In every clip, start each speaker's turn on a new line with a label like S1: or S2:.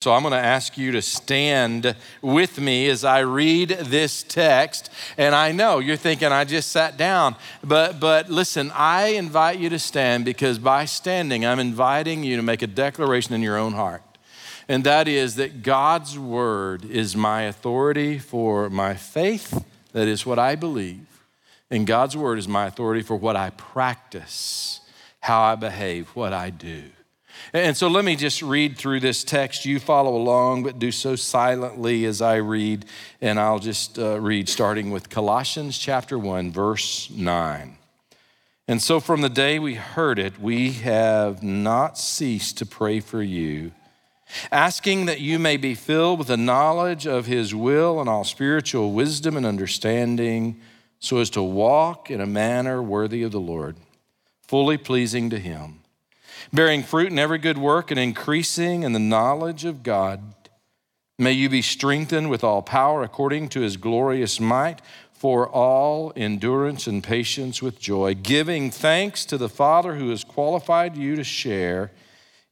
S1: So I'm going to ask you to stand with me as I read this text. And I know you're thinking I just sat down, but but listen, I invite you to stand because by standing I'm inviting you to make a declaration in your own heart. And that is that God's word is my authority for my faith, that is what I believe. And God's word is my authority for what I practice, how I behave, what I do. And so let me just read through this text. You follow along, but do so silently as I read. And I'll just uh, read starting with Colossians chapter 1, verse 9. And so from the day we heard it, we have not ceased to pray for you, asking that you may be filled with the knowledge of his will and all spiritual wisdom and understanding, so as to walk in a manner worthy of the Lord, fully pleasing to him bearing fruit in every good work and increasing in the knowledge of God. May you be strengthened with all power according to his glorious might for all endurance and patience with joy, giving thanks to the Father who has qualified you to share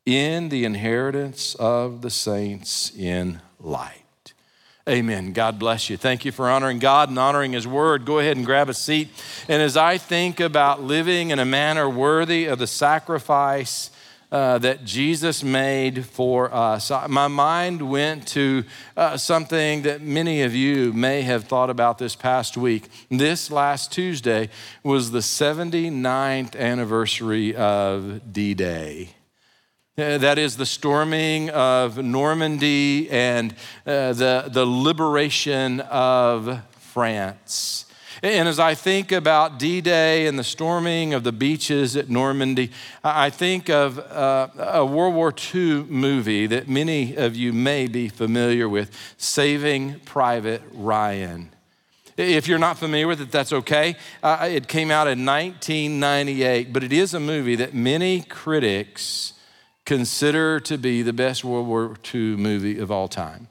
S1: in the inheritance of the saints in light. Amen. God bless you. Thank you for honoring God and honoring His Word. Go ahead and grab a seat. And as I think about living in a manner worthy of the sacrifice uh, that Jesus made for us, my mind went to uh, something that many of you may have thought about this past week. This last Tuesday was the 79th anniversary of D Day. Uh, that is the storming of Normandy and uh, the, the liberation of France. And as I think about D Day and the storming of the beaches at Normandy, I think of uh, a World War II movie that many of you may be familiar with Saving Private Ryan. If you're not familiar with it, that's okay. Uh, it came out in 1998, but it is a movie that many critics consider to be the best World War II movie of all time.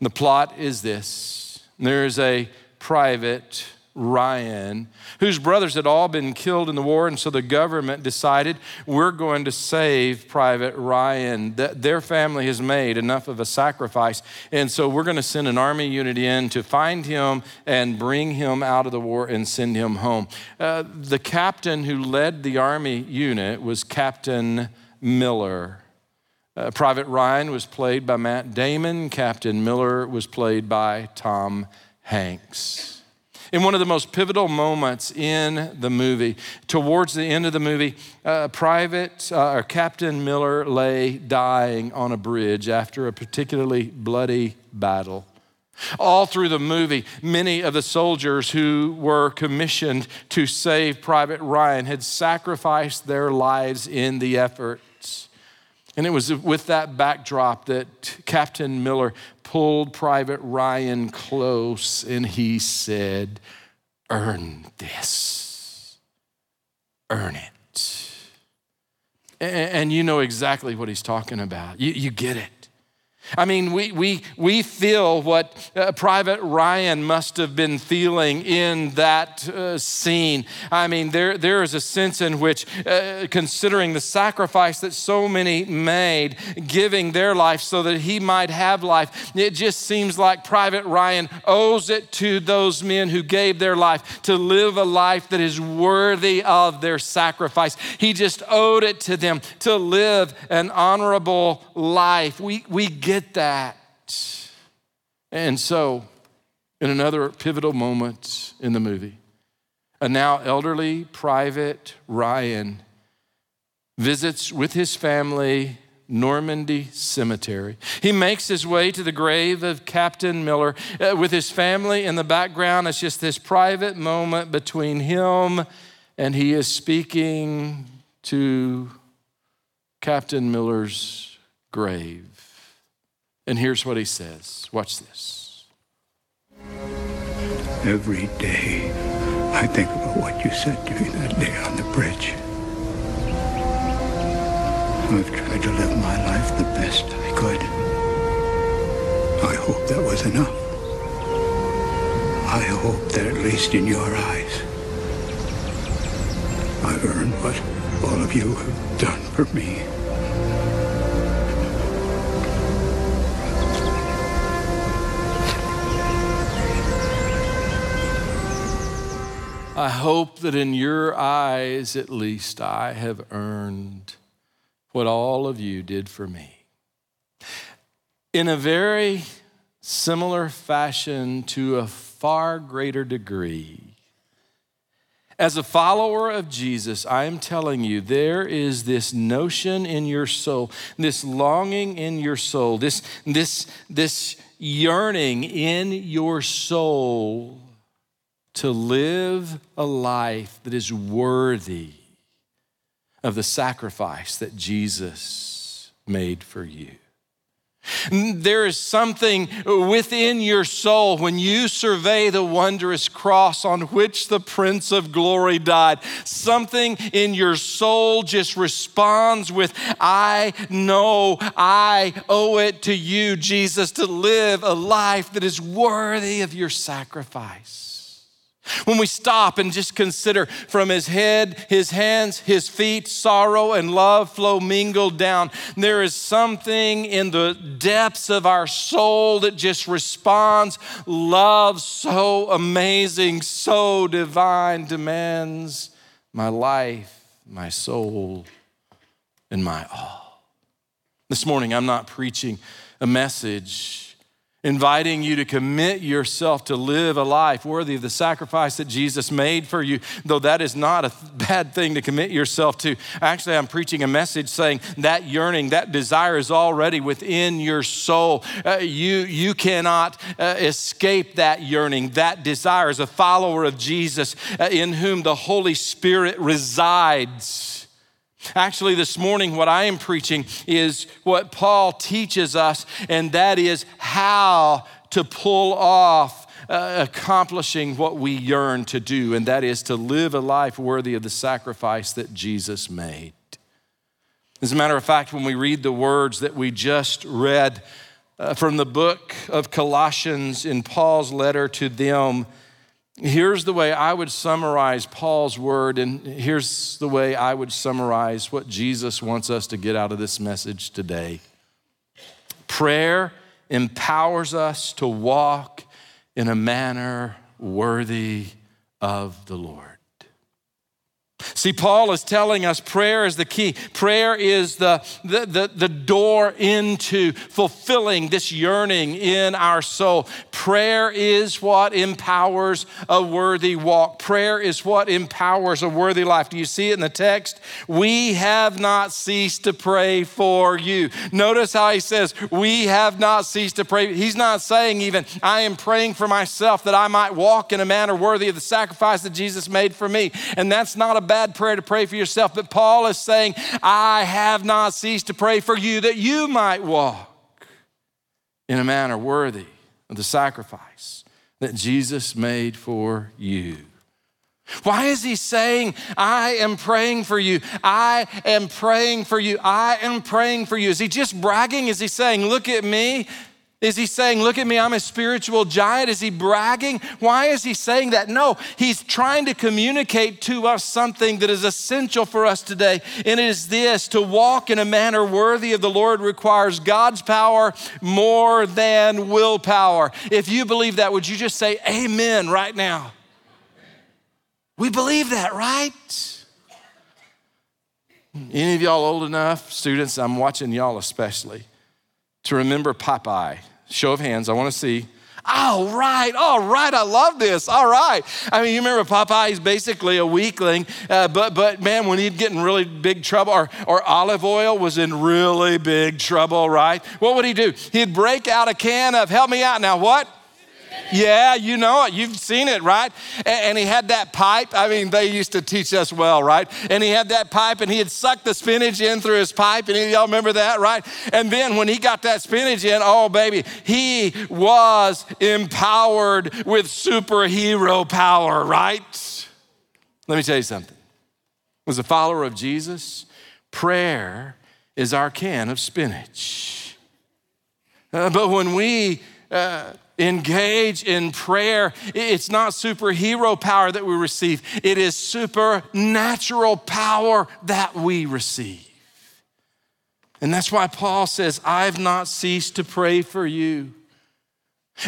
S1: And the plot is this there's a private, Ryan, whose brothers had all been killed in the war, and so the government decided we're going to save Private Ryan. That Their family has made enough of a sacrifice, and so we're going to send an army unit in to find him and bring him out of the war and send him home. Uh, the captain who led the army unit was Captain Miller. Uh, Private Ryan was played by Matt Damon. Captain Miller was played by Tom Hanks. In one of the most pivotal moments in the movie, towards the end of the movie, uh, Private uh, or Captain Miller lay dying on a bridge after a particularly bloody battle. All through the movie, many of the soldiers who were commissioned to save Private Ryan had sacrificed their lives in the efforts. And it was with that backdrop that Captain Miller pulled Private Ryan close and he said, Earn this. Earn it. And, you know exactly what he's talking about. You, you get it. I mean, we, we, we feel what uh, Private Ryan must have been feeling in that uh, scene. I mean, there, there is a sense in which, uh, considering the sacrifice that so many made, giving their life so that he might have life, it just seems like Private Ryan owes it to those men who gave their life to live a life that is worthy of their sacrifice. He just owed it to them to live an honorable life. We, we get get that. And so, in another pivotal moment in the movie, a now elderly private Ryan visits with his family Normandy Cemetery. He makes his way to the grave of Captain Miller uh, with his family in the background. It's just this private moment between him and he is speaking to Captain Miller's grave. And here's what he says watch this.
S2: Every day, I think about what you said to me that day on the bridge. I've tried to live my life the best I could. I hope that was enough. I hope that at least in your eyes, I've earned what all of you have done for me.
S1: I hope that in your eyes, at least, I have earned what all of you did for me. In a very similar fashion, to a far greater degree, as a follower of Jesus, I am telling you, there is this notion in your soul, this longing in your soul, this, this, this yearning in your soul to live a life that is worthy of the sacrifice that Jesus made for you. There is something within your soul when you survey the wondrous cross on which the Prince of Glory died. Something in your soul just responds with, I know I owe it to you, Jesus, to live a life that is worthy of your sacrifice. When we stop and just consider from his head, his hands, his feet, sorrow and love flow mingled down, there is something in the depths of our soul that just responds. Love so amazing, so divine, demands my life, my soul, and my all. This morning, I'm not preaching a message inviting you to commit yourself to live a life worthy of the sacrifice that Jesus made for you, though that is not a bad thing to commit yourself to. Actually, I'm preaching a message saying that yearning, that desire is already within your soul. Uh, you, you cannot uh, escape that yearning, that desire as a follower of Jesus uh, in whom the Holy Spirit resides. Actually, this morning, what I am preaching is what Paul teaches us, and that is how to pull off uh, accomplishing what we yearn to do, and that is to live a life worthy of the sacrifice that Jesus made. As a matter of fact, when we read the words that we just read uh, from the book of Colossians in Paul's letter to them, Here's the way I would summarize Paul's word, and here's the way I would summarize what Jesus wants us to get out of this message today. Prayer empowers us to walk in a manner worthy of the Lord. See, Paul is telling us prayer is the key. Prayer is the, the, the, the, door into fulfilling this yearning in our soul. Prayer is what empowers a worthy walk. Prayer is what empowers a worthy life. Do you see it in the text? We have not ceased to pray for you. Notice how he says, We have not ceased to pray. He's not saying even, I am praying for myself that I might walk in a manner worthy of the sacrifice that Jesus made for me. And that's not a bad prayer to pray for yourself, but Paul is saying, I have not ceased to pray for you that you might walk in a manner worthy of the sacrifice that Jesus made for you. Why is he saying, I am praying for you? I am praying for you. I am praying for you. Is he just bragging? Is he saying, Look at me? Is he saying, Look at me, I'm a spiritual giant? Is he bragging? Why is he saying that? No, he's trying to communicate to us something that is essential for us today. And it is this to walk in a manner worthy of the Lord requires God's power more than willpower. If you believe that, would you just say amen right now? We believe that, right? Any of y'all old enough, students, I'm watching y'all especially to remember Popeye? Show of hands, I want to see. All right, all right, I love this. All right. I mean, you remember Popeye, he's basically a weakling, uh, but, but man, when he'd get in really big trouble, or, or Olive Oyl was in really big trouble, right? What would he do? He'd break out a can of, help me out now, what? Yeah, you know it. You've seen it, right? And, he had that pipe. I mean, they used to teach us well, right? And he had that pipe and he had sucked the spinach in through his pipe. And y'all remember that, right? And then when he got that spinach in, oh, baby, he was empowered with superhero power, right? Let me tell you something. As a follower of Jesus, prayer is our can of spinach. Uh, but when we uh, engage in prayer, it's not superhero power that we receive, it is supernatural power that we receive. And that's why Paul says, I've not ceased to pray for you.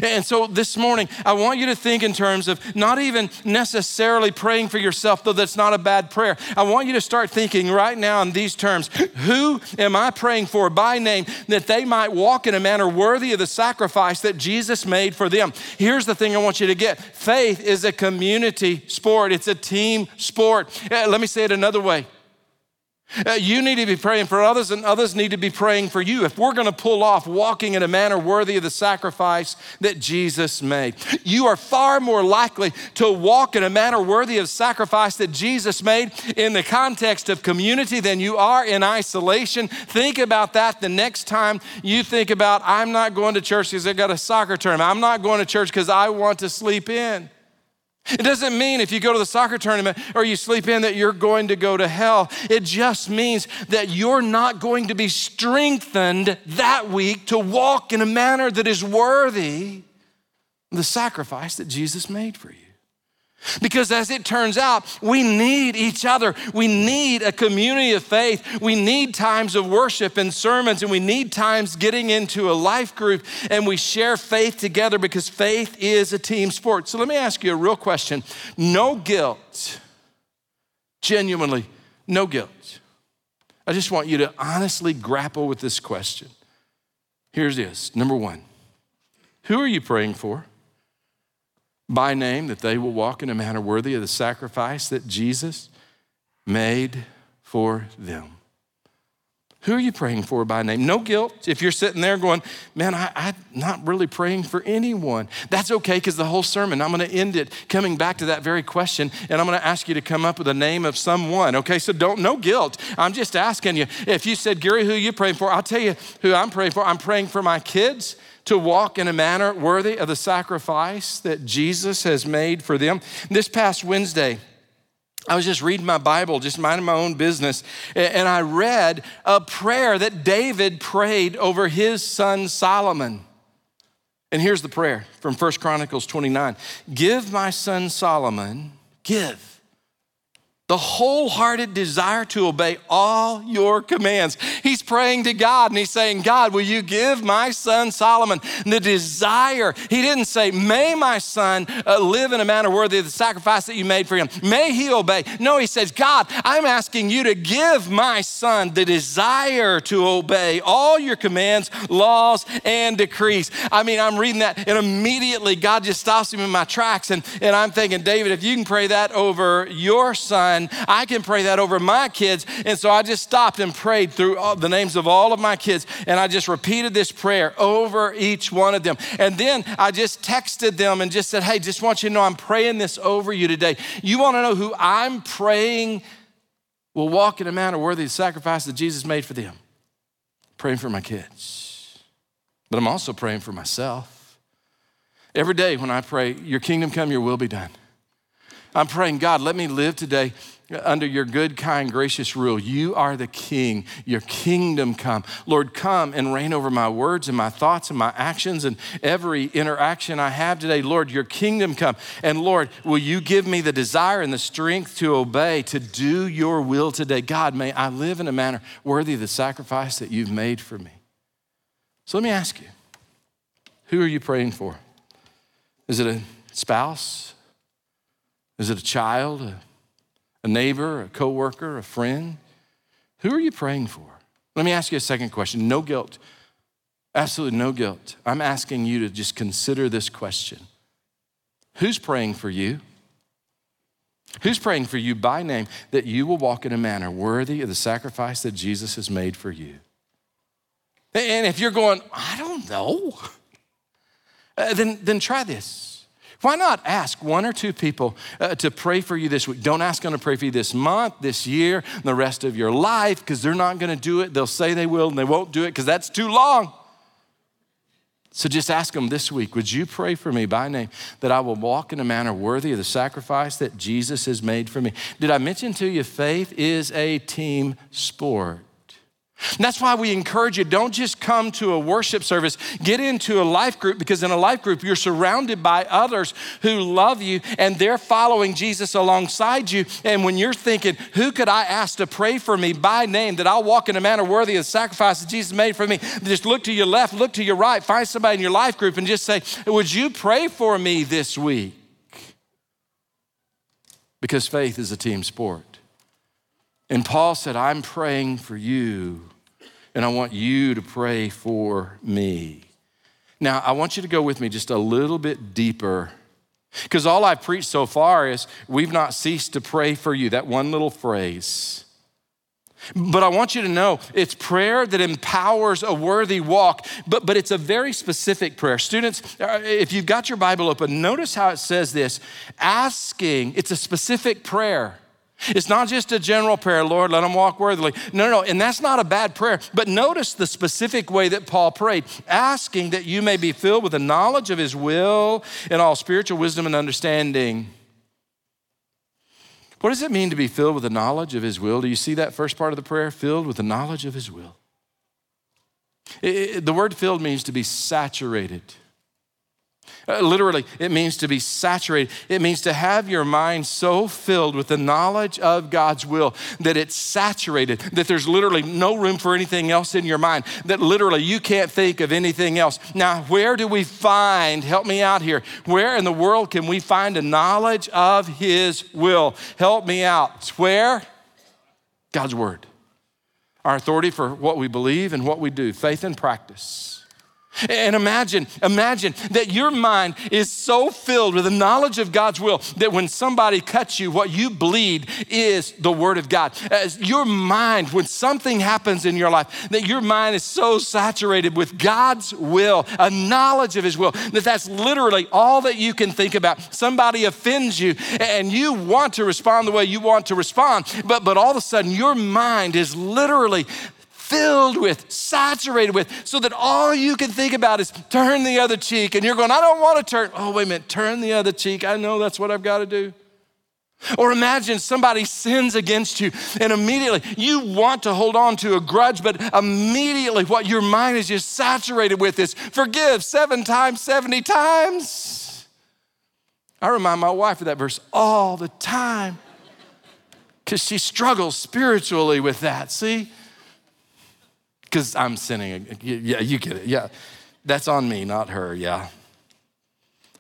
S1: And so this morning, I want you to think in terms of not even necessarily praying for yourself, though that's not a bad prayer. I want you to start thinking right now in these terms Who am I praying for by name that they might walk in a manner worthy of the sacrifice that Jesus made for them? Here's the thing I want you to get faith is a community sport, it's a team sport. Uh, let me say it another way Uh, you need to be praying for others, and others need to be praying for you. If we're going to pull off walking in a manner worthy of the sacrifice that Jesus made, you are far more likely to walk in a manner worthy of sacrifice that Jesus made in the context of community than you are in isolation. Think about that the next time you think about, I'm not going to church because I got a soccer tournament. I'm not going to church because I want to sleep in. It doesn't mean if you go to the soccer tournament or you sleep in that you're going to go to hell. It just means that you're not going to be strengthened that week to walk in a manner that is worthy of the sacrifice that Jesus made for you. Because as it turns out, we need each other. We need a community of faith. We need times of worship and sermons, and we need times getting into a life group and we share faith together because faith is a team sport. So let me ask you a real question no guilt, genuinely, no guilt. I just want you to honestly grapple with this question. Here's this number one Who are you praying for? By name, that they will walk in a manner worthy of the sacrifice that Jesus made for them. Who are you praying for by name? No guilt. If you're sitting there going, man, I, am not really praying for anyone, that's okay because the whole sermon, I'm going to end it coming back to that very question, and I'm going to ask you to come up with a name of someone. Okay, so don't, no guilt. I'm just asking you. If you said, Gary, who are you praying for? I'll tell you who I'm praying for. I'm praying for my kids to walk in a manner worthy of the sacrifice that Jesus has made for them. This past Wednesday, I was just reading my Bible, just minding my own business, and I read a prayer that David prayed over his son Solomon. And here's the prayer from First Chronicles 29 Give my son Solomon, give the wholehearted desire to obey all your commands. He's praying to God and he's saying, God, will you give my son Solomon the desire? He didn't say, May my son uh, live in a manner worthy of the sacrifice that you made for him. May he obey. No, he says, God, I'm asking you to give my son the desire to obey all your commands, laws, and decrees. I mean, I'm reading that and immediately God just stops him in my tracks. And, and I'm thinking, David, if you can pray that over your son, I can pray that over my kids. And so I just stopped and prayed through the names of all of my kids. And I just repeated this prayer over each one of them. And then I just texted them and just said, hey, just want you to know I'm praying this over you today. You want to know who I'm praying will walk in a manner worthy of the sacrifice that Jesus made for them? Praying for my kids. But I'm also praying for myself. Every day when I pray, Your kingdom come, Your will be done. I'm praying, God, let me live today under your good, kind, gracious rule. You are the king. Your kingdom come. Lord, come and reign over my words and my thoughts and my actions and every interaction I have today. Lord, your kingdom come. And Lord, will you give me the desire and the strength to obey, to do your will today? God, may I live in a manner worthy of the sacrifice that you've made for me. So let me ask you who are you praying for? Is it a spouse? Is it a child, a, a neighbor, a coworker, a friend? Who are you praying for? Let me ask you a second question. No guilt. Absolutely no guilt. I'm asking you to just consider this question. Who's praying for you? Who's praying for you by name that you will walk in a manner worthy of the sacrifice that Jesus has made for you? And if you're going, I don't know, uh, then, then try this. Why not ask one or two people uh, to pray for you this week? Don't ask them to pray for you this month, this year, the rest of your life, because they're not going to do it. They'll say they will and they won't do it because that's too long. So just ask them this week Would you pray for me by name that I will walk in a manner worthy of the sacrifice that Jesus has made for me? Did I mention to you faith is a team sport? That's why we encourage you don't just come to a worship service, get into a life group because in a life group, you're surrounded by others who love you and they're following Jesus alongside you. And when you're thinking, who could I ask to pray for me by name that I'll walk in a manner worthy of the sacrifice that Jesus made for me? Just look to your left, look to your right, find somebody in your life group and just say, Would you pray for me this week? Because faith is a team sport. And Paul said, I'm praying for you, and I want you to pray for me. Now, I want you to go with me just a little bit deeper. Because all I've preached so far is we've not ceased to pray for you, that one little phrase. But I want you to know it's prayer that empowers a worthy walk, but, but it's a very specific prayer. Students, uh, if you've got your Bible open, notice how it says this asking, it's a specific prayer. It's not just a general prayer, Lord, let them walk worthily. No, no, no. And that's not a bad prayer. But notice the specific way that Paul prayed, asking that you may be filled with the knowledge of his will and all spiritual wisdom and understanding. What does it mean to be filled with the knowledge of his will? Do you see that first part of the prayer? Filled with the knowledge of his will. It, it, the word filled means to be saturated. Uh, literally, it means to be saturated. It means to have your mind so filled with the knowledge of God's will that it's saturated, that there's literally no room for anything else in your mind, that literally you can't think of anything else. Now, where do we find, help me out here, where in the world can we find a knowledge of His will? Help me out. Where? God's Word. Our authority for what we believe and what we do, faith and practice. And imagine, imagine that your mind is so filled with the knowledge of God's will that when somebody cuts you, what you bleed is the Word of God. As your mind, when something happens in your life, that your mind is so saturated with God's will, a knowledge of His will, that that's literally all that you can think about. Somebody offends you and you want to respond the way you want to respond, but, but all of a sudden your mind is literally filled with, saturated with, so that all you can think about is turn the other cheek. And you're going, I don't want to turn. Oh, wait a minute, turn the other cheek. I know that's what I've got to do. Or imagine somebody sins against you, and immediately you want to hold on to a grudge, but immediately what your mind is just saturated with is forgive seven times, 70 times. I remind my wife of that verse all the time because she struggles spiritually with that. See? Because I'm sinning. Yeah, you get it. Yeah. That's on me, not her. Yeah.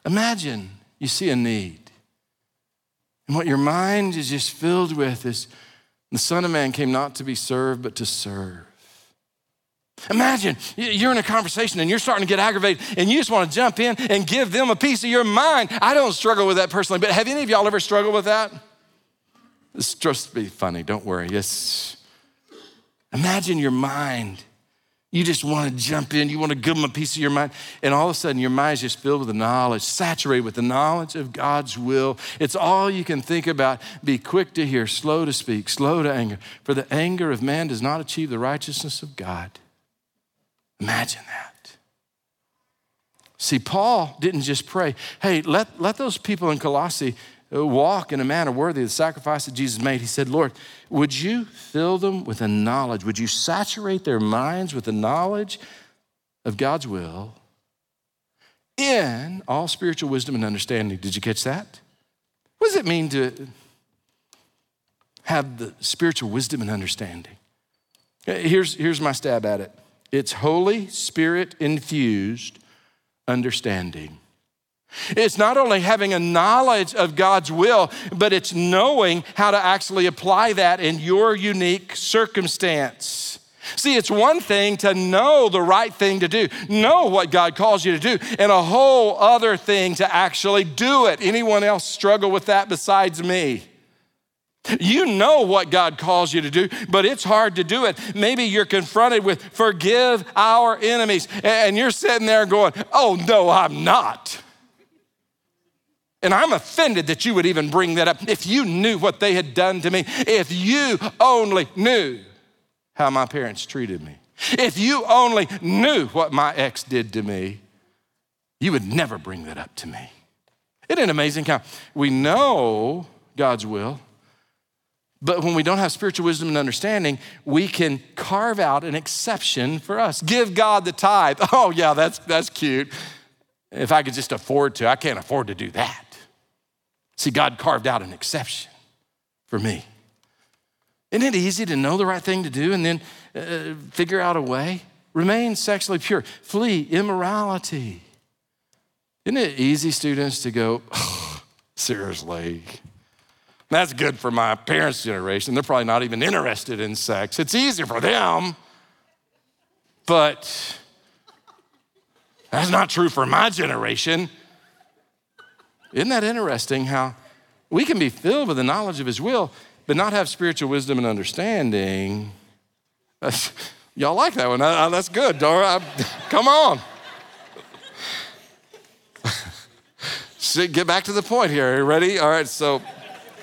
S1: Imagine you see a need. And what your mind is just filled with is the Son of Man came not to be served, but to serve. Imagine you're in a conversation and you're starting to get aggravated and you just want to jump in and give them a piece of your mind. I don't struggle with that personally, but have any of y'all ever struggled with that? It's just be funny, don't worry. Yes. Imagine your mind. You just want to jump in. You want to give them a piece of your mind. And all of a sudden, your mind is just filled with the knowledge, saturated with the knowledge of God's will. It's all you can think about. Be quick to hear, slow to speak, slow to anger. For the anger of man does not achieve the righteousness of God. Imagine that. See, Paul didn't just pray, hey, let, let those people in Colossae walk in a manner worthy of the sacrifice that Jesus made. He said, Lord, would you fill them with a knowledge? Would you saturate their minds with the knowledge of God's will in all spiritual wisdom and understanding? Did you catch that? What does it mean to have the spiritual wisdom and understanding? Uh, here's, here's my stab at it it's Holy Spirit infused understanding. It's not only having a knowledge of God's will, but it's knowing how to actually apply that in your unique circumstance. See, it's one thing to know the right thing to do, know what God calls you to do, and a whole other thing to actually do it. Anyone else struggle with that besides me? You know what God calls you to do, but it's hard to do it. Maybe you're confronted with forgive our enemies, and you're sitting there going, Oh, no, I'm not. And I'm offended that you would even bring that up. If you knew what they had done to me, if you only knew how my parents treated me, if you only knew what my ex did to me, you would never bring that up to me. Isn't it amazing how we know God's will, But when we don't have spiritual wisdom and understanding, we can carve out an exception for us. Give God the tithe. Oh, yeah, that's, that's cute. If I could just afford to, I can't afford to do that. See, God carved out an exception for me. Isn't it easy to know the right thing to do and then uh, figure out a way? Remain sexually pure, flee immorality. Isn't it easy, students, to go, oh, seriously? That's good for my parents' generation. They're probably not even interested in sex. It's easier for them, but that's not true for my generation. Isn't that interesting how we can be filled with the knowledge of His will, but not have spiritual wisdom and understanding? y'all like that one? that's good, Dora. come on. Get back to the point here. Are you ready? All right, so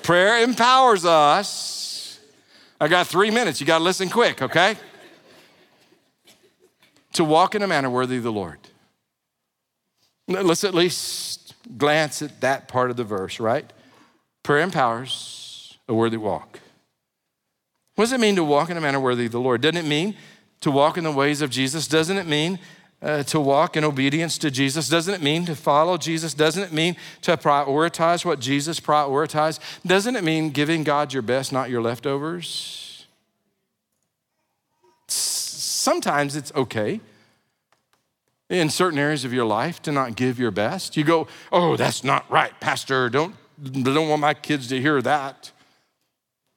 S1: prayer empowers us. I got three minutes. You got to listen quick, okay? to walk in a manner worthy of the Lord. Let's at least glance at that part of the verse, right? Prayer empowers a worthy walk. What does it mean to walk in a manner worthy of the Lord? Doesn't it mean to walk in the ways of Jesus? Doesn't it mean uh, to walk in obedience to Jesus? Doesn't it mean to follow Jesus? Doesn't it mean to prioritize what Jesus prioritized? Doesn't it mean giving God your best, not your leftovers? Sometimes it's okay in certain areas of your life to not give your best. You go, oh, that's not right, Pastor. Don't, don't want my kids to hear that.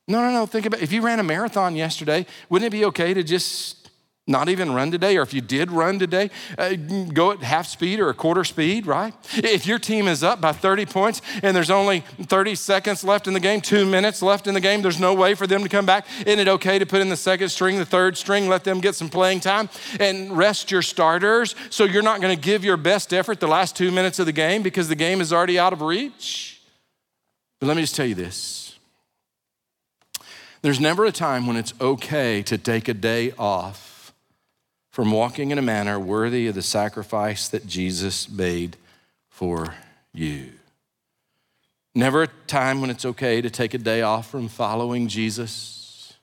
S1: No, no, no. Think about if you ran a marathon yesterday, wouldn't it be okay to just not even run today, or if you did run today, uh, go at half speed or a quarter speed, right? If your team is up by 30 points and there's only 30 seconds left in the game, two minutes left in the game, there's no way for them to come back. Isn't it okay to put in the second string, the third string, let them get some playing time and rest your starters so you're not going to give your best effort the last two minutes of the game because the game is already out of reach? But let me just tell you this. There's never a time when it's okay to take a day off from walking in a manner worthy of the sacrifice that Jesus made for you. Never a time when it's okay to take a day off from following Jesus.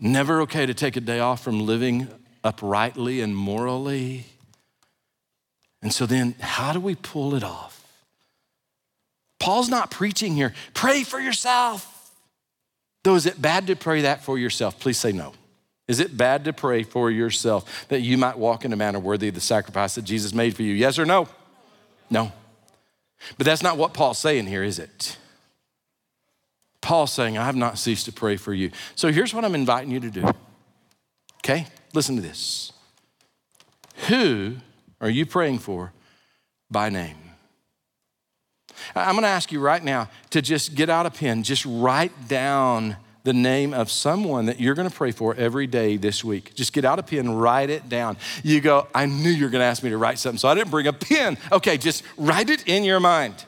S1: Never okay to take a day off from living uprightly and morally. And so then, how do we pull it off? Paul's not preaching here. Pray for yourself. Though, is it bad to pray that for yourself? Please say no. Is it bad to pray for yourself that you might walk in a manner worthy of the sacrifice that Jesus made for you? Yes or no? No. But that's not what Paul's saying here, is it? Paul's saying, I have not ceased to pray for you. So here's what I'm inviting you to do. Okay? Listen to this. Who are you praying for by name? I'm going to ask you right now to just get out a pen, just write down the name of someone that you're going to pray for every day this week. Just get out a pen, write it down. You go, I knew you were going to ask me to write something, so I didn't bring a pen. Okay, just write it in your mind.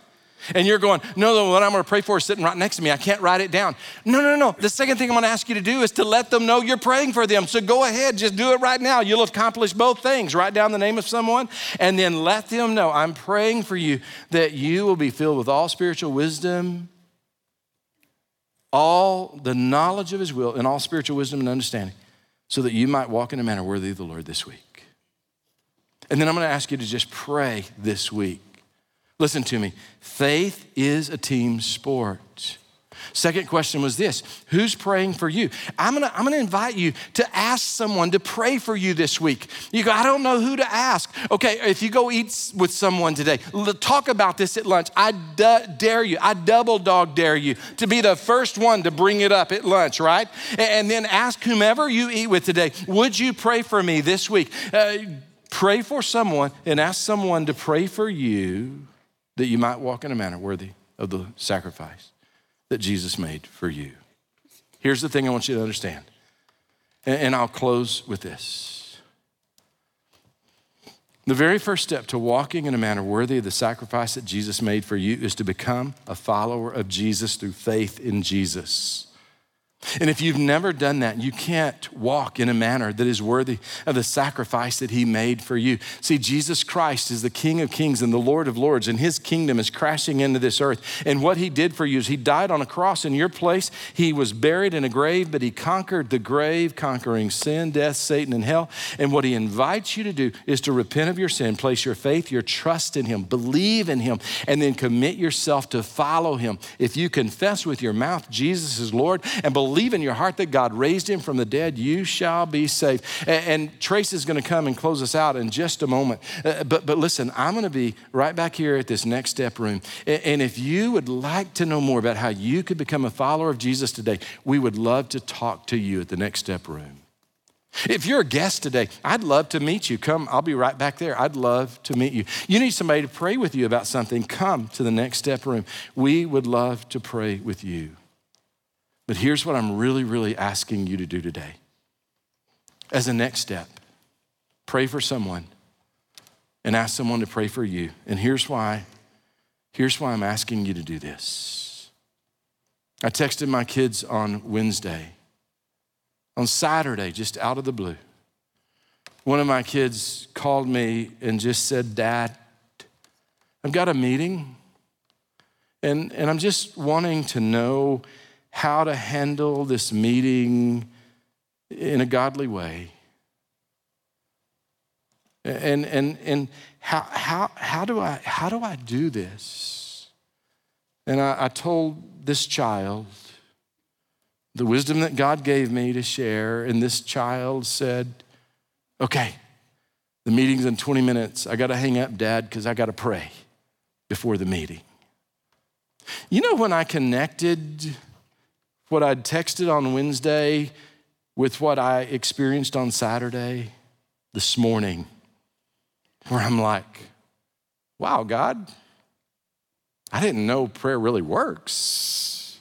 S1: And you're going, no, the one I'm going to pray for is sitting right next to me. I can't write it down. No, no, no. The second thing I'm going to ask you to do is to let them know you're praying for them. So go ahead, just do it right now. You'll accomplish both things. Write down the name of someone and then let them know I'm praying for you that you will be filled with all spiritual wisdom all the knowledge of his will and all spiritual wisdom and understanding, so that you might walk in a manner worthy of the Lord this week. And then I'm going to ask you to just pray this week. Listen to me. Faith is a team sport. Second question was this Who's praying for you? I'm gonna, I'm gonna invite you to ask someone to pray for you this week. You go, I don't know who to ask. Okay, if you go eat with someone today, talk about this at lunch. I dare you, I double dog dare you to be the first one to bring it up at lunch, right? And then ask whomever you eat with today, would you pray for me this week? Uh, pray for someone and ask someone to pray for you that you might walk in a manner worthy of the sacrifice that Jesus made for you. Here's the thing I want you to understand, and I'll close with this. The very first step to walking in a manner worthy of the sacrifice that Jesus made for you is to become a follower of Jesus through faith in Jesus. And if you've never done that, you can't walk in a manner that is worthy of the sacrifice that He made for you. See, Jesus Christ is the King of Kings and the Lord of Lords, and His kingdom is crashing into this earth. And what He did for you is He died on a cross in your place. He was buried in a grave, but He conquered the grave, conquering sin, death, Satan, and hell. And what He invites you to do is to repent of your sin, place your faith, your trust in Him, believe in Him, and then commit yourself to follow Him. If you confess with your mouth Jesus is Lord and believe believe in your heart that God raised him from the dead, you shall be saved. And, and Trace is going to come and close us out in just a moment. Uh, but, but listen, I'm going to be right back here at this next step room. And, and if you would like to know more about how you could become a follower of Jesus today, we would love to talk to you at the next step room. If you're a guest today, I'd love to meet you. Come, I'll be right back there. I'd love to meet you. You need somebody to pray with you about something, come to the next step room. We would love to pray with you. But here's what I'm really, really asking you to do today. As a next step, pray for someone and ask someone to pray for you. And here's why. Here's why I'm asking you to do this. I texted my kids on Wednesday. On Saturday, just out of the blue, one of my kids called me and just said, Dad, I've got a meeting, and, and I'm just wanting to know how to handle this meeting in a godly way. And, and, and how, how, how, do I, how do I do this? And I, I told this child the wisdom that God gave me to share, and this child said, Okay, the meeting's in 20 minutes. I got to hang up, Dad, because I got to pray before the meeting. You know, when I connected what I'd texted on Wednesday with what I experienced on Saturday this morning, where I'm like, wow, God, I didn't know prayer really works.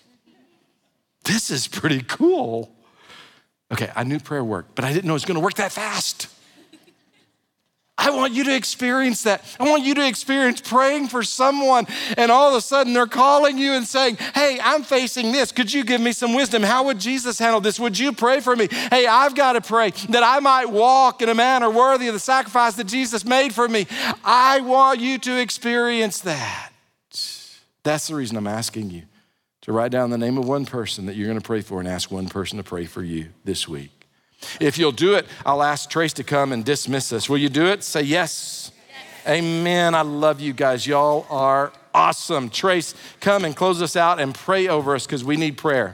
S1: This is pretty cool. Okay, I knew prayer worked, but I didn't know it was gonna work that fast. I want you to experience that. I want you to experience praying for someone, and all of a sudden they're calling you and saying, Hey, I'm facing this. Could you give me some wisdom? How would Jesus handle this? Would you pray for me? Hey, I've got to pray that I might walk in a manner worthy of the sacrifice that Jesus made for me. I want you to experience that. That's the reason I'm asking you to write down the name of one person that you're going to pray for and ask one person to pray for you this week. If you'll do it, I'll ask Trace to come and dismiss us. Will you do it? Say yes. yes. Amen. I love you guys. Y'all are awesome. Trace, come and close us out and pray over us because we need prayer.